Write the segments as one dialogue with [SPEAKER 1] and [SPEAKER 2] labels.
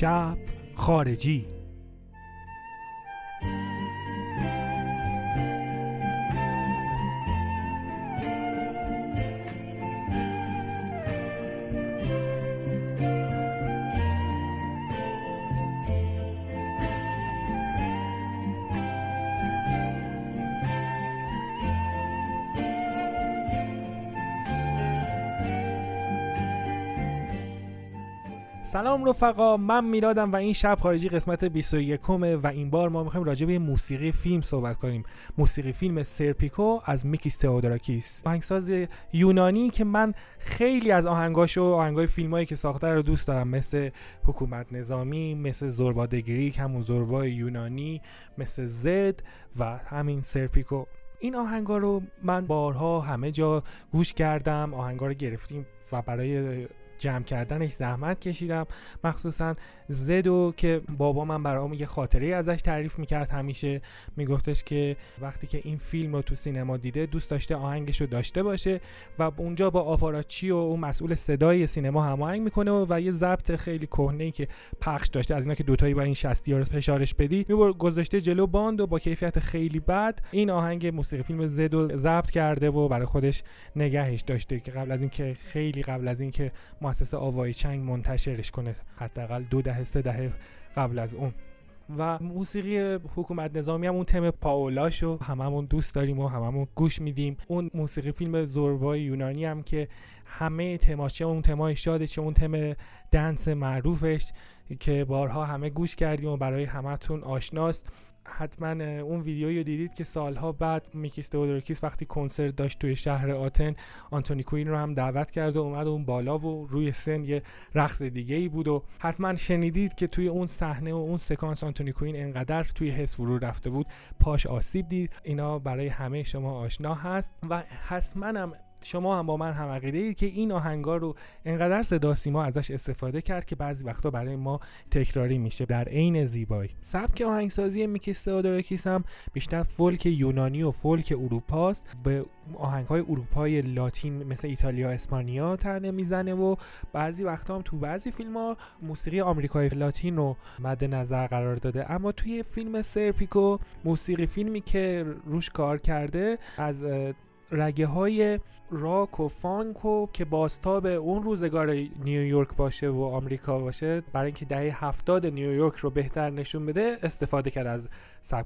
[SPEAKER 1] شب خارجی. سلام رفقا من میلادم و این شب خارجی قسمت 21 و این بار ما می‌خوایم راجع به موسیقی فیلم صحبت کنیم. موسیقی فیلم سرپیکو از میکیس تئودوراکیس آهنگساز یونانی که من خیلی از آهنگاش و آهنگای فیلمایی که ساخته رو دوست دارم مثل حکومت نظامی مثل زوربا گریک همون زوربا یونانی مثل زد و همین سرپیکو. این آهنگا رو من بارها همه جا گوش کردم آهنگا رو گرفتیم و برای جمع کردنش زحمت کشیدم. مخصوصا زدو که بابا من برام یه خاطره ازش تعریف می‌کرد. همیشه میگفتش که وقتی که این فیلم رو تو سینما دیده دوست داشته آهنگش رو داشته باشه و اونجا با آفاراچی و اون مسئول صدای سینما هماهنگ می‌کنه و یه ضبط خیلی کهنه که پخش داشته. از اینا که دوتایی با این 60 رو فشارش بدی میبر گذاشته جلو باند و با کیفیت خیلی بد این آهنگ موسیقی فیلم زدو ضبط کرده و برای خودش نگهش داشته که قبل از اینکه خیلی قبل از اینکه مؤسسه آوای چنگ منتشرش کنه حداقل دو دهه سه دهه قبل از اون. و موسیقی حکومت نظامی هم اون تم پاولاشو هممون دوست داریم و هممون گوش میدیم. اون موسیقی فیلم زوربای یونانی هم که همه تماشه اون تمای شاده چه اون تم دنس معروفش که بارها همه گوش کردیم و برای همتون آشناست. حتما اون ویدیویی رو دیدید که سالها بعد میکیس تئودوراکیس وقتی کنسرت داشت توی شهر آتن آنتونی کوین رو هم دعوت کرد و اومد اون بالا و روی سن یه رقص دیگه ای بود و حتما شنیدید که توی اون صحنه و اون سکانس آنتونی کوین انقدر توی حس فرو رفته بود پاش آسیب دید. اینا برای همه شما آشنا هست و حتما هم شما هم با من هم عقیده اید که این آهنگا رو انقدر صدا سیما ازش استفاده کرد که بعضی وقتا برای ما تکراری میشه. در عین زیبایی. سبک آهنگسازی میکیس تئودوراکیس هم بیشتر فولک یونانی و فولک اروپاست. به آهنگهای اروپای لاتین مثل ایتالیا اسپانیا ترنه می‌زنه و بعضی وقتا هم تو بعضی فیلم ها موسیقی آمریکای لاتین رو مد نظر قرار داده. اما توی فیلم سرفیکو موسیقی فیلمی که روش کار کرده از رگه های راک و فانک و که باستاب اون روزگار نیویورک باشه و آمریکا باشه برای اینکه دهه هفتاد نیویورک رو بهتر نشون بده استفاده کرد از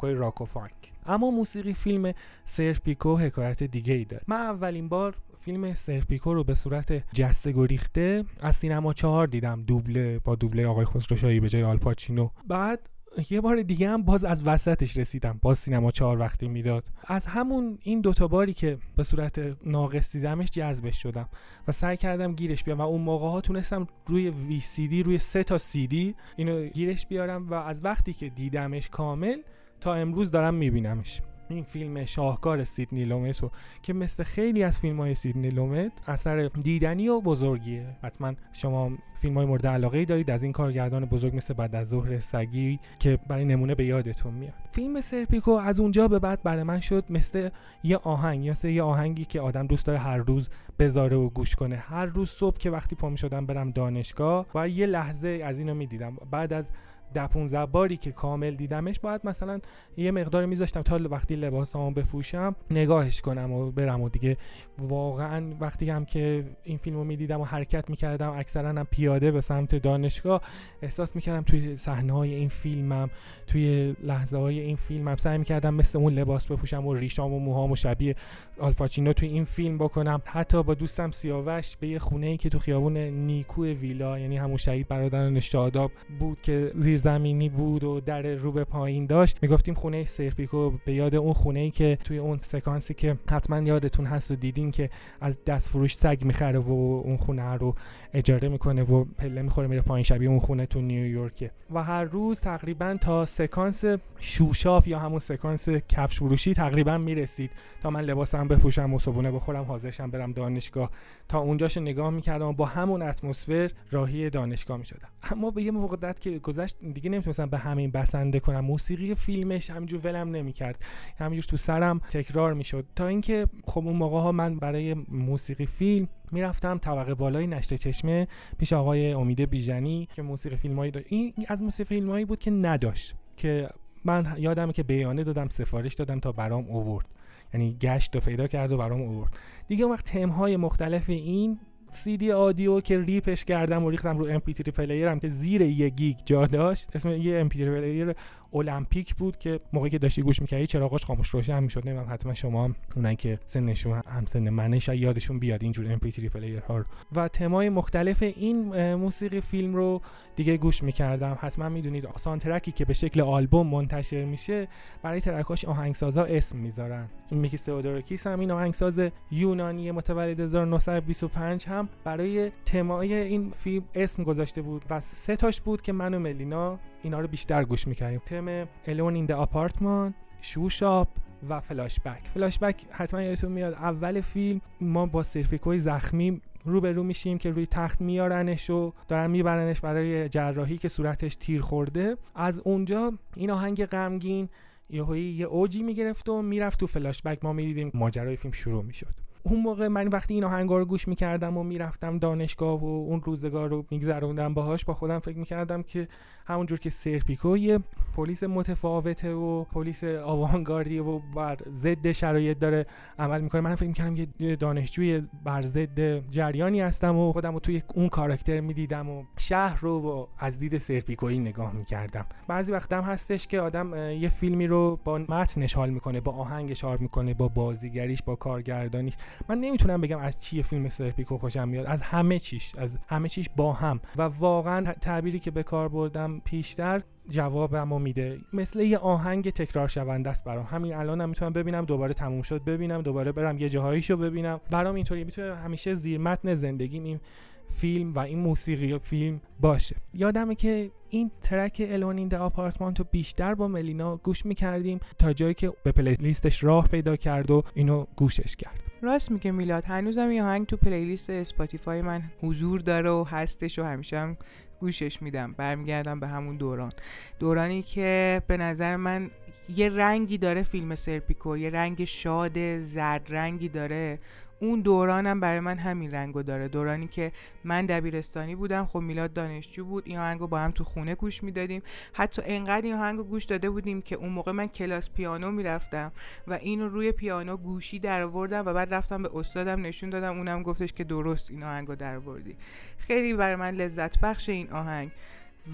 [SPEAKER 1] های راک و فانک. اما موسیقی فیلم سرپیکو حکایت دیگه ای داره. من اولین بار فیلم سرپیکو رو به صورت جسته گریخته از سینما چهار دیدم دوبله با دوبله آقای خسروشاهی به جای آلپاچینو. بعد یه بار دیگه هم باز از وسطش رسیدم باز سینما چهار وقتی می‌داد. از همون این دوتا باری که به صورت ناقص دیدمش جذبش شدم و سعی کردم گیرش بیارم و اون موقع ها تونستم روی وی سی دی روی سه تا سی دی اینو گیرش بیارم و از وقتی که دیدمش کامل تا امروز دارم میبینمش. این فیلم شاهکار سیدنی لومتو که مثل خیلی از فیلم های سیدنی لومت اثر دیدنی و بزرگیه. حتما شما فیلم های مورد علاقه ای دارید از این کارگردان بزرگ مثل بعد از ظهر سگی که برای نمونه به یادتون میاد. فیلم سرپیکو از اونجا به بعد برای من شد مثل یه آهنگ یا یه آهنگی که آدم دوست داره هر روز بذاره و گوش کنه. هر روز صبح که وقتی پا شدم برم دانشگاه و یه لحظه از اینو می‌دیدم. بعد از ده 15 باری که کامل دیدمش باید مثلا یه مقدار میذاشتم تا وقتی لباسامو بفروشم نگاهش کنم و برم و دیگه. واقعا وقتی هم که این فیلمو می‌دیدم و حرکت می‌کردم اکثرا هم پیاده به سمت دانشگاه احساس می‌کردم توی صحنه های این فیلمم توی لحظه های این فیلمم سعی می‌کردم مثل اون لباس بپوشم و ریشام و موهام و شبیه آلپاچینو توی این فیلم بکنم. حتی با دوستم سیاوش به یه خونه ای که تو خیابون نیکو ویلا یعنی همون شهید برادران شاداب بود که زیر زمینی بود و در رو به پایین داشت. می‌گفتیم خونه سرپیکو به یاد اون خونه ای که توی اون سکانسی که حتما یادتون هست و دیدین که از دست فروش سگ می‌خره و اون خونه رو اجاره می‌کنه و پله می‌خوره میره پایین شبیه اون خونه تو نیویورکه. و هر روز تقریبا تا سکانس شوشاف یا همون سکانس کفش فروشی تقریبا می‌رسید. تا من لباسم بپوشم و صبونه بخورم حاضرشم برم دانشگاه. تا اونجاش نگاه می‌کردم با همون اتمسفر راهی دانشگاه می‌شدم. اما به یه مقدت که گذشت دیگه نمی‌تونستم به همین بسنده کنم. موسیقی فیلمش همینجور ولم نمی‌کرد. همینجور تو سرم تکرار می‌شد. تا اینکه خب اون موقع ها من برای موسیقی فیلم می‌رفتم. طبقه بالای نشت چشمه پیش آقای امید بیژنی که موسیقی فیلمایی داشت. این از موسیقی فیلمایی بود که نداشت. که من یادمه که بیانه دادم سفارش دادم تا برام اوورد یعنی گشت و پیدا کرد و برام اوورد دیگه وقت تمهای مختلف این دی audio که rip ش کردم و ریختم رو ام پی پلیرم که زیر یه گیگ جا داشت اسم یه MP player المپیک بود که موقعی که داشتی گوش می‌کردی چراغاش خاموش روشن می‌شد. نمی‌دونم حتما شما هم اونایی که سنشون هم سن منه شاید یادشون بیاد اینجور MP player ها و تمای مختلف این موسیقی فیلم رو دیگه گوش می‌کردم. حتما می‌دونید soundtrack ی که به شکل آلبوم منتشر میشه برای ترکاش آهنگسازا اسم می‌ذارن. میکیس تئودوروکیس هم این آهنگساز یونانی متولد 1925 هم برای تمای این فیلم اسم گذاشته بود. و سه تاش بود که من و ملینا اینا رو بیشتر گوش می‌کردیم. تم الون این آپارتمان شوشاپ و فلاش بک فلاش بک حتما یادتون میاد اول فیلم ما با سرپیکوی زخمی رو به رو میشیم که روی تخت میارنش و دارن میبرنش برای جراحی که صورتش تیر خورده. از اونجا این آهنگ غمگین یهویی یه اوجی می‌گرفت و می‌رفت تو فلاش بک ما می‌دیدیم ماجرای فیلم شروع می‌شد. اون موقع من وقتی این آهنگا رو گوش می‌کردم و می‌رفتم دانشگاه و اون روزگار رو میگذروندم باهاش با خودم فکر می‌کردم که همونجور که سرپیکو یه پلیس متفاوته و پلیس آوانگاردی و بر ضد شرایط داره عمل می‌کنه. من فکر می‌کردم یه دانشجوی بر ضد جریانی هستم و خودم رو توی اون کاراکتر می‌دیدم و شهر رو از دید سرپیکویی نگاه می‌کردم. بعضی وقتم هستش که آدم یه فیلمی رو با متنش حال می‌کنه با آهنگش حال می‌کنه با بازیگریش با کارگردانیش. من نمی‌تونم بگم از چیه فیلم سرپیکو خوشم میاد از همه چیش از همه چیش با هم. و واقعا تعبیری که به کار بردم پیشتر جوابمو میده. مثل یه آهنگ تکرار شونده است برام. همین الان هم می‌تونم ببینم دوباره تموم شد ببینم دوباره برم یه جاهاییشو ببینم. برام اینطوری می‌تونه همیشه زیر متن زندگیم این فیلم و این موسیقی فیلم باشه. یادمه که این track Alone in Apartment رو بیشتر با ملینا گوش می‌کردیم تا جایی که به playlist ش راه پیدا کرد و اینو گوشش کرد.
[SPEAKER 2] راست میگه میلاد هنوزم یه آهنگ تو playlist Spotify من حضور داره و هستش و همیشه هم گوشش میدم. برمیگردم به همون دوران. دورانی که به نظر من یه رنگی داره فیلم سرپیکو یه رنگ شاد زرد رنگی داره. اون دورانم برای من همین رنگو داره. دورانی که من دبیرستانی بودم خب میلاد دانشجو بود. این آهنگو با هم تو خونه گوش می‌دادیم. حتی انقدر این آهنگو گوش داده بودیم که اون موقع من کلاس پیانو می‌رفتم و اینو روی پیانو گوشی در آوردم و بعد رفتم به استادم نشون دادم. اونم گفتش که درست این آهنگو در آوردی خیلی برای من لذت بخش این آهنگ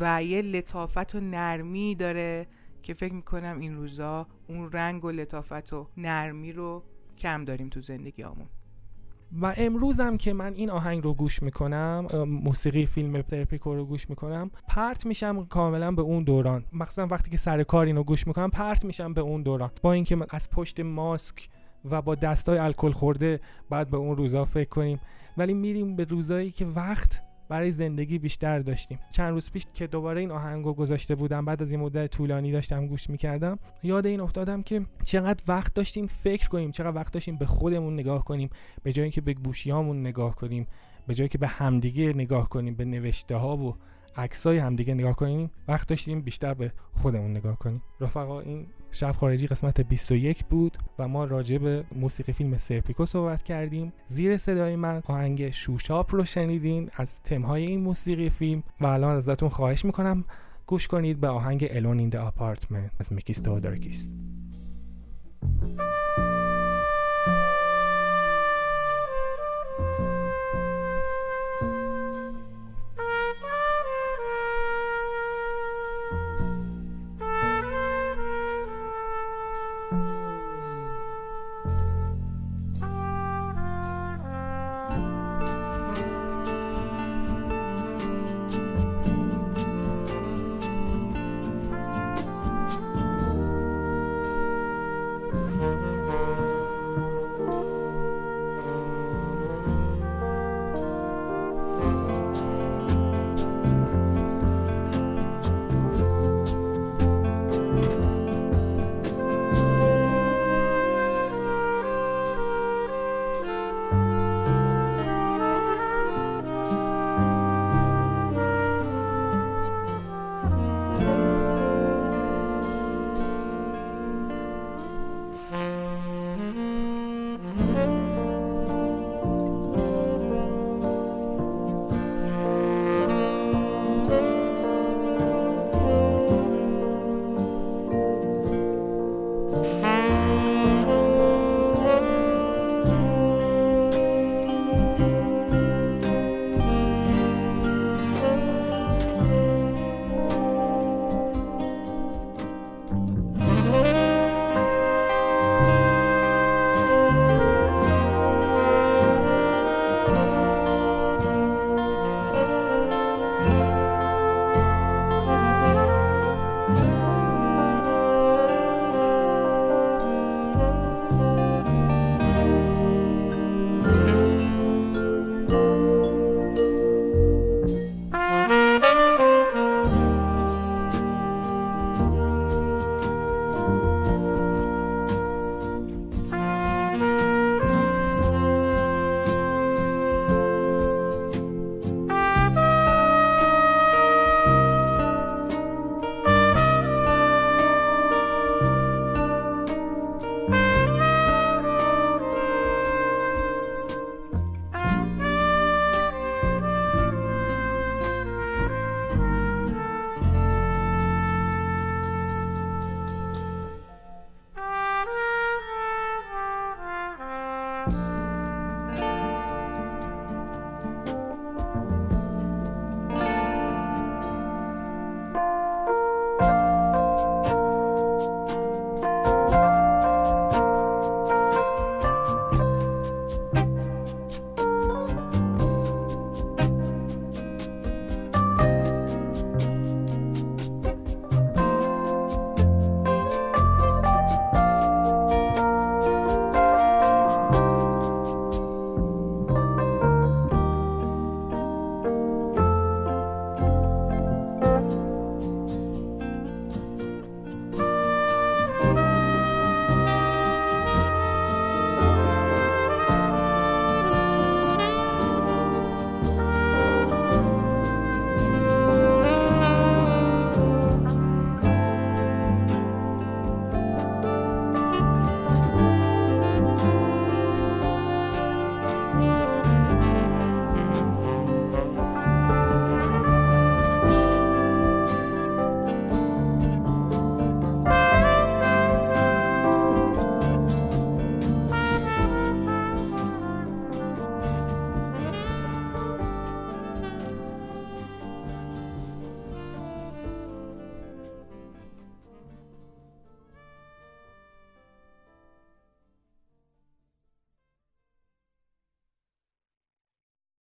[SPEAKER 2] و یه لطافت و نرمی داره که فکر می‌کنم این روزا اون رنگ و لطافت و نرمی رو کم داریم تو زندگی آمون.
[SPEAKER 1] و امروزم که من این آهنگ رو گوش می‌کنم موسیقی فیلم ترپیکو رو گوش می‌کنم پرت میشم کاملا به اون دوران. مخصوصا وقتی که سر کار اینو گوش می‌کنم پرت میشم به اون دوران. با اینکه از پشت ماسک و با دستای الکل خورده بعد به اون روزا فکر کنیم. ولی میریم به روزایی که وقت برای زندگی بیشتر داشتیم. چند روز پیش که دوباره این آهنگو گذاشته بودم بعد از این مدت طولانی داشتم گوش می‌کردم یاد این افتادم که چقدر وقت داشتیم فکر کنیم چقدر وقت داشتیم به خودمون نگاه کنیم به جای اینکه به گوشیامون نگاه کنیم به جایی که به همدیگه نگاه کنیم به نوشته ها و عکسای همدیگه نگاه کنیم وقت داشتیم بیشتر به خودمون نگاه کنیم. رفقا این شب خارجی قسمت 21 بود و ما راجع به موسیقی فیلم سرپیکو صحبت کردیم. زیر صدای من آهنگ شوشاپ رو شنیدین از تمهای این موسیقی فیلم و الان ازتون خواهش می‌کنم گوش کنید به آهنگ الون این د آپارتمنت از میکیس تودرکیست